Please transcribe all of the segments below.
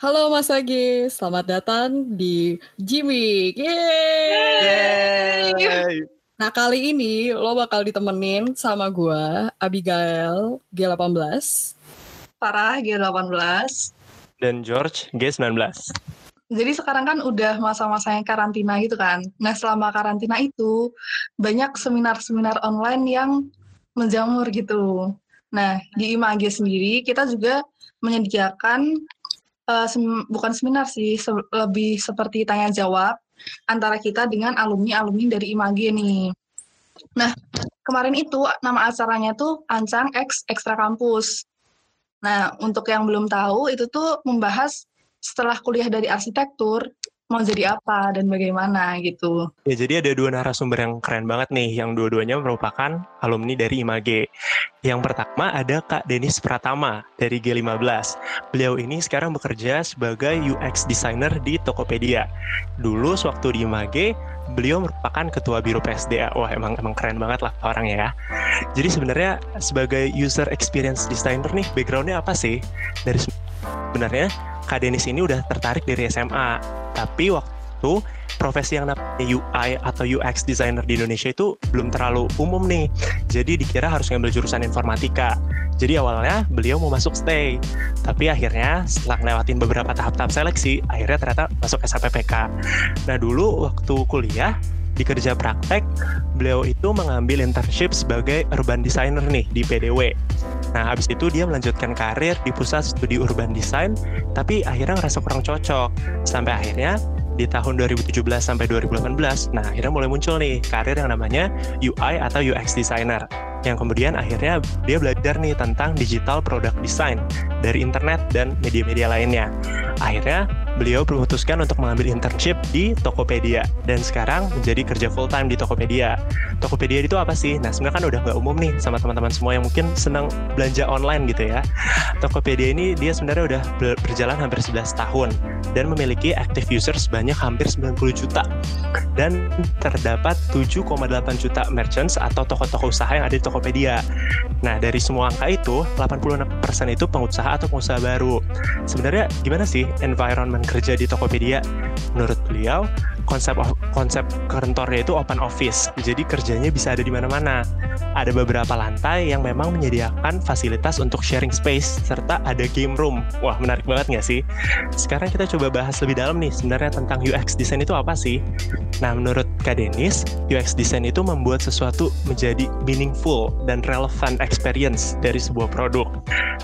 Halo Mas Agi, selamat datang di Jimmy. Yeay! Yeay. Nah kali ini lo bakal ditemenin sama gue, Abigail G18. Farah G18. Dan George G19. Jadi sekarang kan udah masa-masanya karantina gitu kan. Nah selama karantina itu banyak seminar-seminar online yang menjamur gitu. Nah di IMAG sendiri kita juga menyediakan uh, sem bukan seminar sih, se lebih seperti tanya jawab antara kita dengan alumni-alumni dari IMAG nih. Nah, kemarin itu nama acaranya tuh Ancang X Extra Kampus. Nah, untuk yang belum tahu itu tuh membahas setelah kuliah dari arsitektur mau jadi apa dan bagaimana gitu. Ya jadi ada dua narasumber yang keren banget nih, yang dua-duanya merupakan alumni dari IMAG. Yang pertama ada Kak Denis Pratama dari G15. Beliau ini sekarang bekerja sebagai UX designer di Tokopedia. Dulu sewaktu di IMAG, beliau merupakan ketua biro PSDA. Wah emang emang keren banget lah orangnya ya. Jadi sebenarnya sebagai user experience designer nih, backgroundnya apa sih? Dari sebenarnya Kak Denis ini udah tertarik dari SMA tapi waktu profesi yang namanya UI atau UX designer di Indonesia itu belum terlalu umum nih. Jadi dikira harus ngambil jurusan informatika. Jadi awalnya beliau mau masuk stay, tapi akhirnya setelah ngelewatin beberapa tahap-tahap seleksi, akhirnya ternyata masuk SHPPK. Nah dulu waktu kuliah di kerja praktek, beliau itu mengambil internship sebagai urban designer nih di PDW. Nah, habis itu dia melanjutkan karir di pusat studi urban design, tapi akhirnya ngerasa kurang cocok. Sampai akhirnya di tahun 2017 sampai 2018, nah akhirnya mulai muncul nih karir yang namanya UI atau UX designer yang kemudian akhirnya dia belajar nih tentang digital product design dari internet dan media-media lainnya. Akhirnya beliau memutuskan untuk mengambil internship di Tokopedia dan sekarang menjadi kerja full time di Tokopedia. Tokopedia itu apa sih? Nah sebenarnya kan udah nggak umum nih sama teman-teman semua yang mungkin senang belanja online gitu ya. Tokopedia ini dia sebenarnya udah berjalan hampir 11 tahun dan memiliki active user sebanyak hampir 90 juta dan terdapat 7,8 juta merchants atau toko-toko usaha yang ada di Tokopedia. Nah, dari semua angka itu, 86% itu pengusaha atau pengusaha baru. Sebenarnya gimana sih environment kerja di Tokopedia? Menurut beliau, konsep konsep kantornya itu open office. Jadi kerjanya bisa ada di mana-mana. Ada beberapa lantai yang memang menyediakan fasilitas untuk sharing space serta ada game room. Wah, menarik banget nggak sih? Sekarang kita coba bahas lebih dalam nih sebenarnya tentang UX design itu apa sih? Nah, menurut Kak Denis, UX design itu membuat sesuatu menjadi meaningful dan relevant experience dari sebuah produk.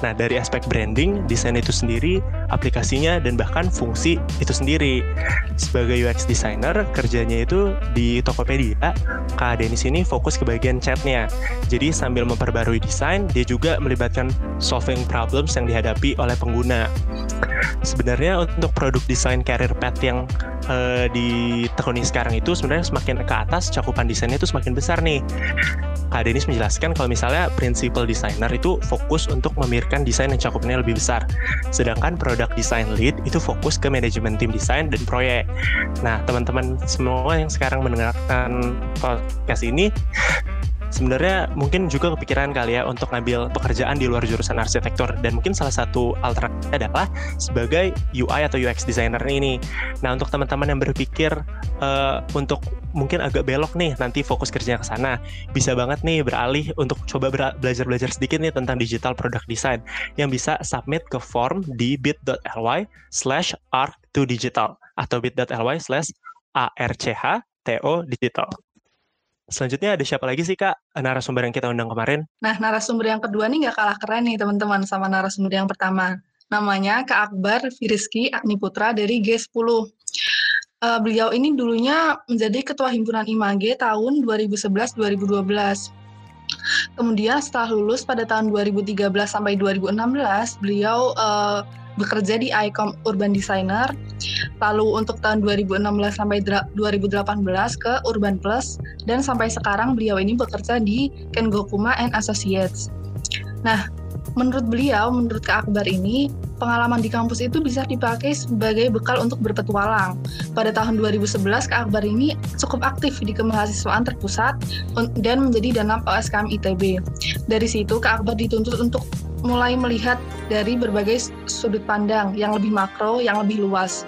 Nah, dari aspek branding, desain itu sendiri, aplikasinya, dan bahkan fungsi itu sendiri. Sebagai UX design designer kerjanya itu di Tokopedia. Kak Denis ini fokus ke bagian chatnya. Jadi sambil memperbarui desain dia juga melibatkan solving problems yang dihadapi oleh pengguna. Sebenarnya untuk produk desain career path yang uh, ditekuni sekarang itu sebenarnya semakin ke atas cakupan desainnya itu semakin besar nih Kak Denis menjelaskan kalau misalnya principal designer itu fokus untuk memikirkan desain yang cakupnya lebih besar. Sedangkan product design lead itu fokus ke manajemen tim desain dan proyek. Nah, teman-teman semua yang sekarang mendengarkan podcast ini sebenarnya mungkin juga kepikiran kali ya untuk ngambil pekerjaan di luar jurusan arsitektur dan mungkin salah satu alternatifnya adalah sebagai UI atau UX designer ini. Nah untuk teman-teman yang berpikir uh, untuk mungkin agak belok nih nanti fokus kerja ke sana, bisa banget nih beralih untuk coba belajar-belajar sedikit nih tentang digital product design yang bisa submit ke form di bit.ly slash arc2digital atau bit.ly slash archo digital. Selanjutnya ada siapa lagi sih Kak narasumber yang kita undang kemarin? Nah narasumber yang kedua nih nggak kalah keren nih teman-teman sama narasumber yang pertama. Namanya Kak Akbar Firiski Agni Putra dari G10. Uh, eh, beliau ini dulunya menjadi Ketua Himpunan IMAG tahun 2011-2012. Kemudian setelah lulus pada tahun 2013 sampai 2016, beliau uh, bekerja di ICOM Urban Designer. Lalu untuk tahun 2016 sampai 2018 ke Urban Plus dan sampai sekarang beliau ini bekerja di Kengokuma and Associates. Nah, menurut beliau, menurut Kak Akbar ini, pengalaman di kampus itu bisa dipakai sebagai bekal untuk berpetualang. Pada tahun 2011, Kak Akbar ini cukup aktif di kemahasiswaan terpusat dan menjadi danam OSKM ITB. Dari situ, Kak Akbar dituntut untuk mulai melihat dari berbagai sudut pandang yang lebih makro, yang lebih luas.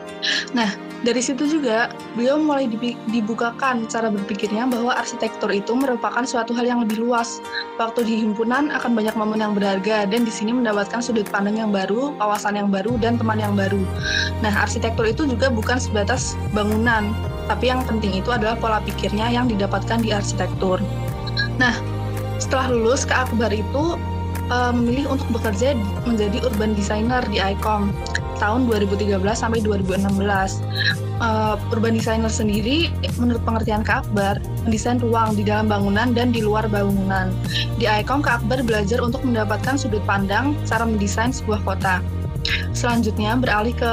Nah, dari situ juga beliau mulai dibukakan cara berpikirnya bahwa arsitektur itu merupakan suatu hal yang lebih luas. Waktu di himpunan akan banyak momen yang berharga dan di sini mendapatkan sudut pandang yang baru, kawasan yang baru dan teman yang baru. Nah, arsitektur itu juga bukan sebatas bangunan, tapi yang penting itu adalah pola pikirnya yang didapatkan di arsitektur. Nah, setelah lulus ke Akbar itu uh, memilih untuk bekerja menjadi urban designer di ICOM tahun 2013 sampai 2016. Uh, urban designer sendiri, menurut pengertian Kak Akbar, mendesain ruang di dalam bangunan dan di luar bangunan. Di ICOM, Kak Akbar belajar untuk mendapatkan sudut pandang cara mendesain sebuah kota. Selanjutnya beralih ke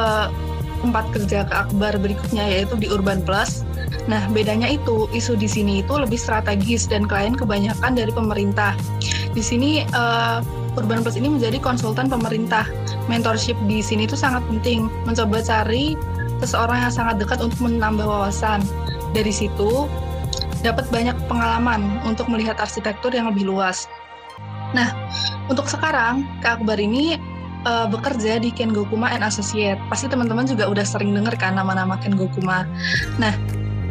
tempat kerja Kak Akbar berikutnya yaitu di Urban Plus. Nah, bedanya itu isu di sini itu lebih strategis dan klien kebanyakan dari pemerintah. Di sini uh, Urban Plus ini menjadi konsultan pemerintah. Mentorship di sini itu sangat penting, mencoba cari seseorang yang sangat dekat untuk menambah wawasan. Dari situ, dapat banyak pengalaman untuk melihat arsitektur yang lebih luas. Nah, untuk sekarang, Kak Akbar ini uh, bekerja di Ken Gokuma and Associate. Pasti teman-teman juga udah sering dengar kan nama-nama Ken Gokuma. Nah,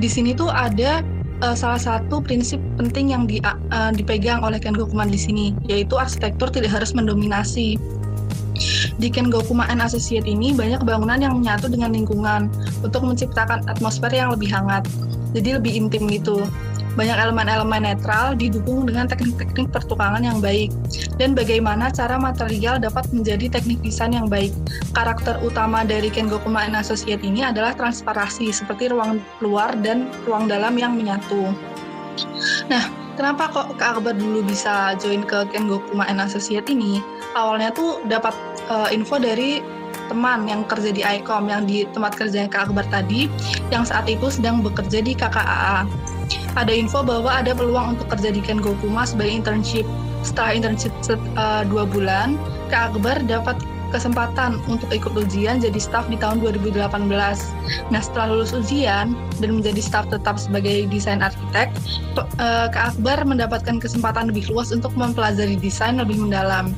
di sini tuh ada uh, salah satu prinsip penting yang di, uh, dipegang oleh Ken Gokuman di sini, yaitu arsitektur tidak harus mendominasi. Di Ken Gokuma and Associate ini banyak bangunan yang menyatu dengan lingkungan untuk menciptakan atmosfer yang lebih hangat, jadi lebih intim gitu banyak elemen-elemen netral didukung dengan teknik-teknik pertukangan yang baik, dan bagaimana cara material dapat menjadi teknik desain yang baik. Karakter utama dari Kengokuma and Associate ini adalah transparasi, seperti ruang luar dan ruang dalam yang menyatu. Nah, kenapa kok Kak Akbar dulu bisa join ke Kengokuma and Associate ini? Awalnya tuh dapat uh, info dari teman yang kerja di ICOM yang di tempat kerja Kak Akbar tadi yang saat itu sedang bekerja di KKAA ada info bahwa ada peluang untuk kerja di Ken Gokuma sebagai internship. Setelah internship uh, dua bulan, Kak Akbar dapat kesempatan untuk ikut ujian jadi staff di tahun 2018. Nah, setelah lulus ujian dan menjadi staff tetap sebagai desain arsitek, uh, Kak Akbar mendapatkan kesempatan lebih luas untuk mempelajari desain lebih mendalam.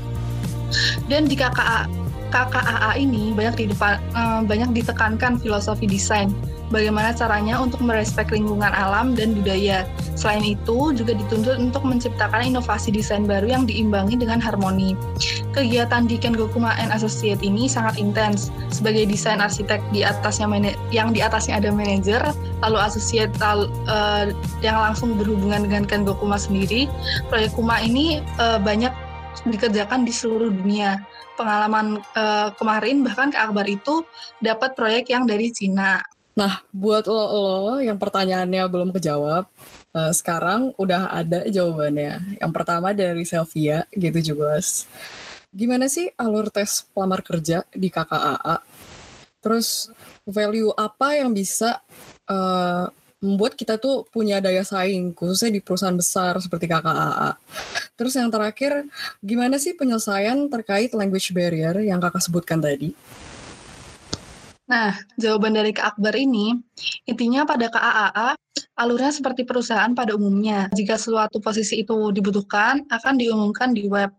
Dan di KKA, KKAA ini banyak di depan, uh, banyak ditekankan filosofi desain bagaimana caranya untuk merespek lingkungan alam dan budaya. Selain itu, juga dituntut untuk menciptakan inovasi desain baru yang diimbangi dengan harmoni. Kegiatan di Ken Gokuma and Associate ini sangat intens. Sebagai desain arsitek di atasnya yang di atasnya ada manajer, lalu associate uh, yang langsung berhubungan dengan Ken Gokuma sendiri, proyek Kuma ini uh, banyak dikerjakan di seluruh dunia. Pengalaman uh, kemarin bahkan ke Akbar itu dapat proyek yang dari Cina. Nah, buat lo, lo yang pertanyaannya belum kejawab, uh, sekarang udah ada jawabannya. Yang pertama dari Selvia, gitu juga. Gimana sih alur tes pelamar kerja di KKAA? Terus value apa yang bisa uh, membuat kita tuh punya daya saing, khususnya di perusahaan besar seperti KKAA. Terus yang terakhir, gimana sih penyelesaian terkait language barrier yang kakak sebutkan tadi? Nah, jawaban dari Kak Akbar ini, intinya pada KAAA, alurnya seperti perusahaan pada umumnya. Jika suatu posisi itu dibutuhkan, akan diumumkan di web.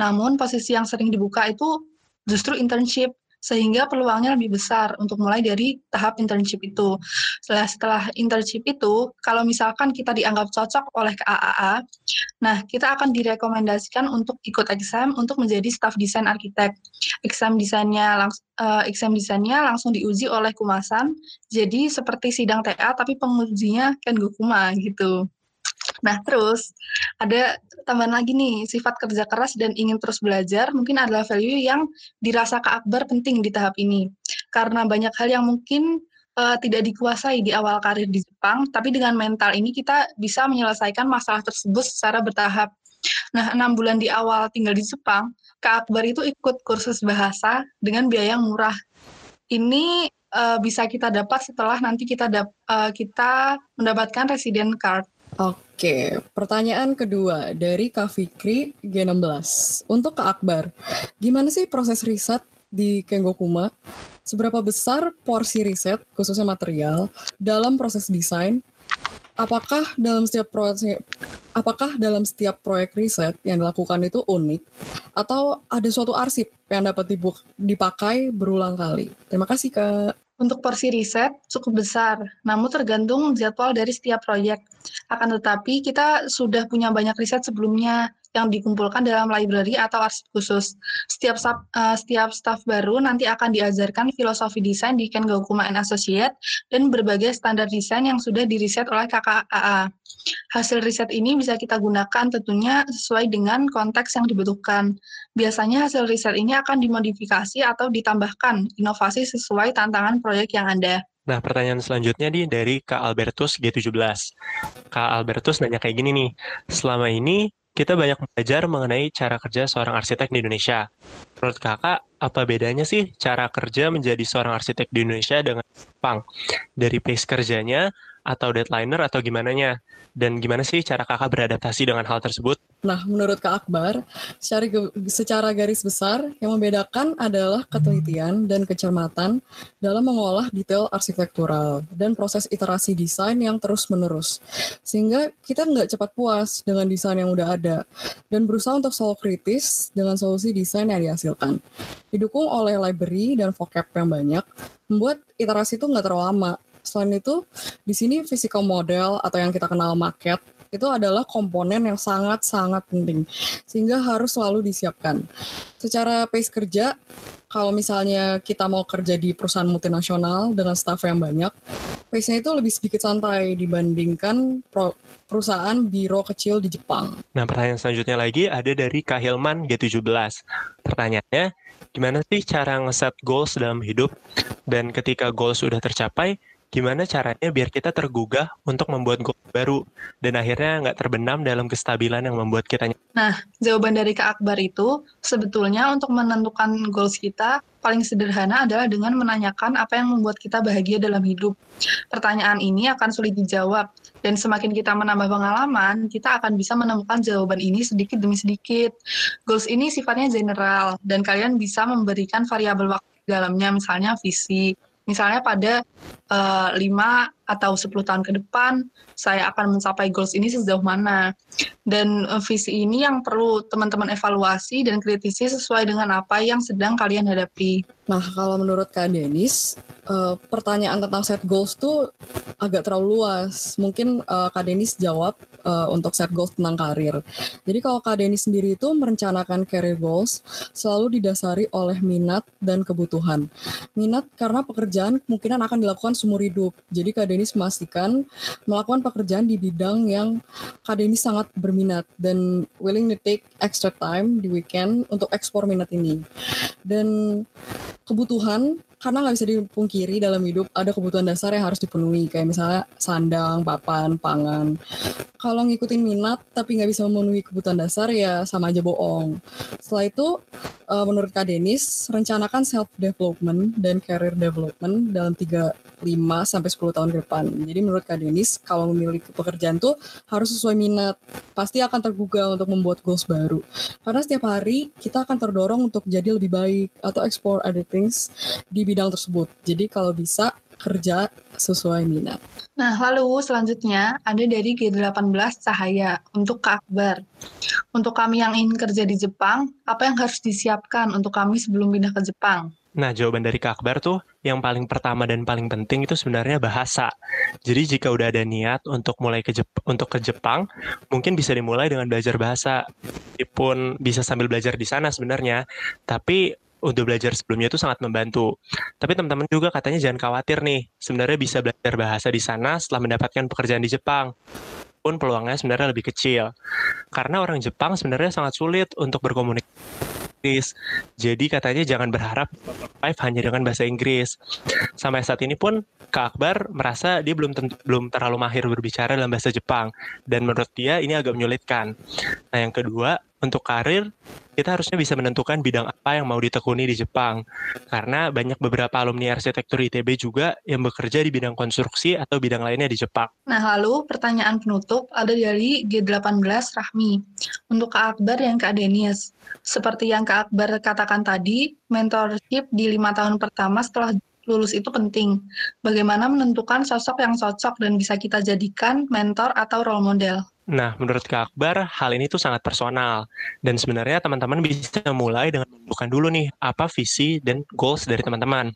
Namun, posisi yang sering dibuka itu justru internship sehingga peluangnya lebih besar untuk mulai dari tahap internship itu. Setelah setelah internship itu, kalau misalkan kita dianggap cocok oleh KAAA, nah kita akan direkomendasikan untuk ikut exam untuk menjadi staff desain arsitek. Exam desainnya langsung uh, exam desainnya langsung diuji oleh Kumasan. Jadi seperti sidang TA tapi pengujinya kan Gukuma gitu. Nah, terus ada tambahan lagi nih, sifat kerja keras dan ingin terus belajar mungkin adalah value yang dirasa Kak Akbar penting di tahap ini. Karena banyak hal yang mungkin uh, tidak dikuasai di awal karir di Jepang, tapi dengan mental ini kita bisa menyelesaikan masalah tersebut secara bertahap. Nah, enam bulan di awal tinggal di Jepang, Kak Akbar itu ikut kursus bahasa dengan biaya yang murah. Ini uh, bisa kita dapat setelah nanti kita uh, kita mendapatkan resident card. Oke, pertanyaan kedua dari Kak Fikri G16. Untuk Kak Akbar, gimana sih proses riset di Kenggokuma? Seberapa besar porsi riset, khususnya material, dalam proses desain? apakah dalam setiap proyek apakah dalam setiap proyek riset yang dilakukan itu unik atau ada suatu arsip yang dapat dipakai berulang kali? Terima kasih Kak. Untuk porsi riset cukup besar, namun tergantung jadwal dari setiap proyek. Akan tetapi kita sudah punya banyak riset sebelumnya yang dikumpulkan dalam library atau arsip khusus. Setiap uh, setiap staff baru nanti akan diajarkan filosofi desain di Ken Gokuma and Associate dan berbagai standar desain yang sudah diriset oleh KKAA. Hasil riset ini bisa kita gunakan tentunya sesuai dengan konteks yang dibutuhkan. Biasanya hasil riset ini akan dimodifikasi atau ditambahkan inovasi sesuai tantangan proyek yang ada. Nah, pertanyaan selanjutnya nih dari Kak Albertus G17. Kak Albertus nanya kayak gini nih, selama ini kita banyak belajar mengenai cara kerja seorang arsitek di Indonesia. Menurut kakak, apa bedanya sih cara kerja menjadi seorang arsitek di Indonesia dengan Jepang? Dari pace kerjanya, atau deadlineer, atau gimana nya? Dan gimana sih cara kakak beradaptasi dengan hal tersebut? Nah, menurut Kak Akbar, secara, secara garis besar, yang membedakan adalah ketelitian dan kecermatan dalam mengolah detail arsitektural dan proses iterasi desain yang terus-menerus. Sehingga kita nggak cepat puas dengan desain yang udah ada dan berusaha untuk selalu kritis dengan solusi desain yang dihasilkan. Didukung oleh library dan vocab yang banyak, membuat iterasi itu nggak terlalu lama. Selain itu, di sini physical model atau yang kita kenal market itu adalah komponen yang sangat-sangat penting sehingga harus selalu disiapkan. Secara pace kerja, kalau misalnya kita mau kerja di perusahaan multinasional dengan staff yang banyak, pace-nya itu lebih sedikit santai dibandingkan perusahaan biro kecil di Jepang. Nah, pertanyaan selanjutnya lagi ada dari Kak Hilman G17. Pertanyaannya, gimana sih cara ngeset goals dalam hidup? Dan ketika goals sudah tercapai, gimana caranya biar kita tergugah untuk membuat goal baru dan akhirnya nggak terbenam dalam kestabilan yang membuat kita Nah, jawaban dari Kak Akbar itu sebetulnya untuk menentukan goals kita paling sederhana adalah dengan menanyakan apa yang membuat kita bahagia dalam hidup. Pertanyaan ini akan sulit dijawab dan semakin kita menambah pengalaman, kita akan bisa menemukan jawaban ini sedikit demi sedikit. Goals ini sifatnya general dan kalian bisa memberikan variabel waktu dalamnya misalnya visi, Misalnya pada uh, 5 atau 10 tahun ke depan, saya akan mencapai goals ini sejauh mana. Dan uh, visi ini yang perlu teman-teman evaluasi dan kritisi sesuai dengan apa yang sedang kalian hadapi. Nah, kalau menurut Kak Denis, uh, pertanyaan tentang set goals tuh agak terlalu luas. Mungkin uh, Kak Denis jawab uh, untuk set goals tentang karir. Jadi kalau Kak Denny sendiri itu merencanakan career goals selalu didasari oleh minat dan kebutuhan. Minat karena pekerjaan kemungkinan akan dilakukan seumur hidup. Jadi Kak Denny memastikan melakukan pekerjaan di bidang yang Kak Denny sangat berminat dan willing to take extra time di weekend untuk ekspor minat ini. Dan kebutuhan karena nggak bisa dipungkiri dalam hidup ada kebutuhan dasar yang harus dipenuhi kayak misalnya sandang, papan, pangan. Kalau ngikutin minat tapi nggak bisa memenuhi kebutuhan dasar ya sama aja bohong. Setelah itu uh, menurut Kak Denis rencanakan self development dan career development dalam 3 5 sampai 10 tahun ke depan. Jadi menurut Kak Denis kalau memilih pekerjaan tuh harus sesuai minat. Pasti akan tergugah untuk membuat goals baru. Karena setiap hari kita akan terdorong untuk jadi lebih baik atau explore other things di bidang tersebut. Jadi kalau bisa kerja sesuai minat. Nah, lalu selanjutnya ada dari G18 Cahaya untuk Kak Akbar. Untuk kami yang ingin kerja di Jepang, apa yang harus disiapkan untuk kami sebelum pindah ke Jepang? Nah, jawaban dari Kak Akbar tuh yang paling pertama dan paling penting itu sebenarnya bahasa. Jadi jika udah ada niat untuk mulai ke Jep untuk ke Jepang, mungkin bisa dimulai dengan belajar bahasa. Meskipun bisa sambil belajar di sana sebenarnya, tapi untuk belajar sebelumnya itu sangat membantu. Tapi teman-teman juga katanya jangan khawatir nih, sebenarnya bisa belajar bahasa di sana setelah mendapatkan pekerjaan di Jepang. Pun peluangnya sebenarnya lebih kecil. Karena orang Jepang sebenarnya sangat sulit untuk berkomunikasi. Jadi katanya jangan berharap live hanya dengan bahasa Inggris. Sampai saat ini pun Kak Akbar merasa dia belum belum terlalu mahir berbicara dalam bahasa Jepang dan menurut dia ini agak menyulitkan. Nah, yang kedua, untuk karir kita harusnya bisa menentukan bidang apa yang mau ditekuni di Jepang. Karena banyak beberapa alumni arsitektur ITB juga yang bekerja di bidang konstruksi atau bidang lainnya di Jepang. Nah, lalu pertanyaan penutup ada dari G18 Rahmi. Untuk Kak Akbar yang Kak Denius. Seperti yang Kak Akbar katakan tadi, mentorship di lima tahun pertama setelah lulus itu penting. Bagaimana menentukan sosok yang cocok dan bisa kita jadikan mentor atau role model? Nah, menurut Kak Akbar, hal ini tuh sangat personal. Dan sebenarnya teman-teman bisa mulai dengan menentukan dulu nih, apa visi dan goals dari teman-teman.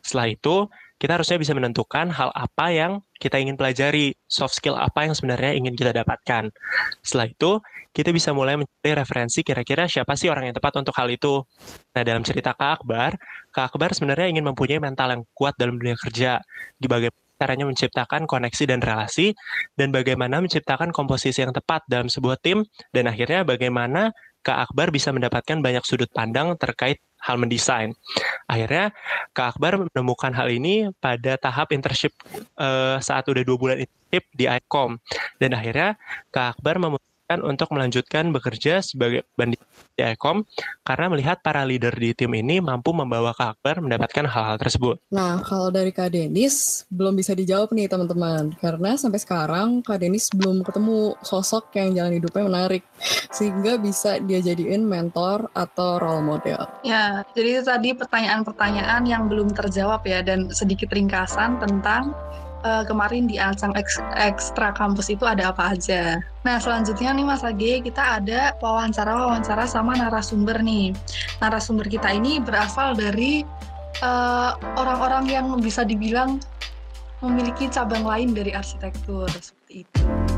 Setelah itu, kita harusnya bisa menentukan hal apa yang kita ingin pelajari, soft skill apa yang sebenarnya ingin kita dapatkan. Setelah itu, kita bisa mulai mencari referensi kira-kira siapa sih orang yang tepat untuk hal itu. Nah, dalam cerita Kak Akbar, Kak Akbar sebenarnya ingin mempunyai mental yang kuat dalam dunia kerja. Di bagaimana caranya menciptakan koneksi dan relasi, dan bagaimana menciptakan komposisi yang tepat dalam sebuah tim, dan akhirnya bagaimana Kak Akbar bisa mendapatkan banyak sudut pandang terkait hal mendesain. Akhirnya Kak Akbar menemukan hal ini pada tahap internship uh, saat udah dua bulan internship di ICOM. Dan akhirnya Kak Akbar memutuskan untuk melanjutkan bekerja sebagai bandit di Ecom karena melihat para leader di tim ini mampu membawa Kak Akbar mendapatkan hal-hal tersebut. Nah, kalau dari Kak Denis belum bisa dijawab nih teman-teman karena sampai sekarang Kak Denis belum ketemu sosok yang jalan hidupnya menarik sehingga bisa dia jadiin mentor atau role model. Ya, jadi itu tadi pertanyaan-pertanyaan yang belum terjawab ya dan sedikit ringkasan tentang uh, kemarin di Ancang Ekstra Kampus itu ada apa aja. Nah, selanjutnya nih Mas Age, kita ada wawancara-wawancara sama narasumber nih. Narasumber kita ini berasal dari eh, orang-orang uh, yang bisa dibilang memiliki cabang lain dari arsitektur seperti itu.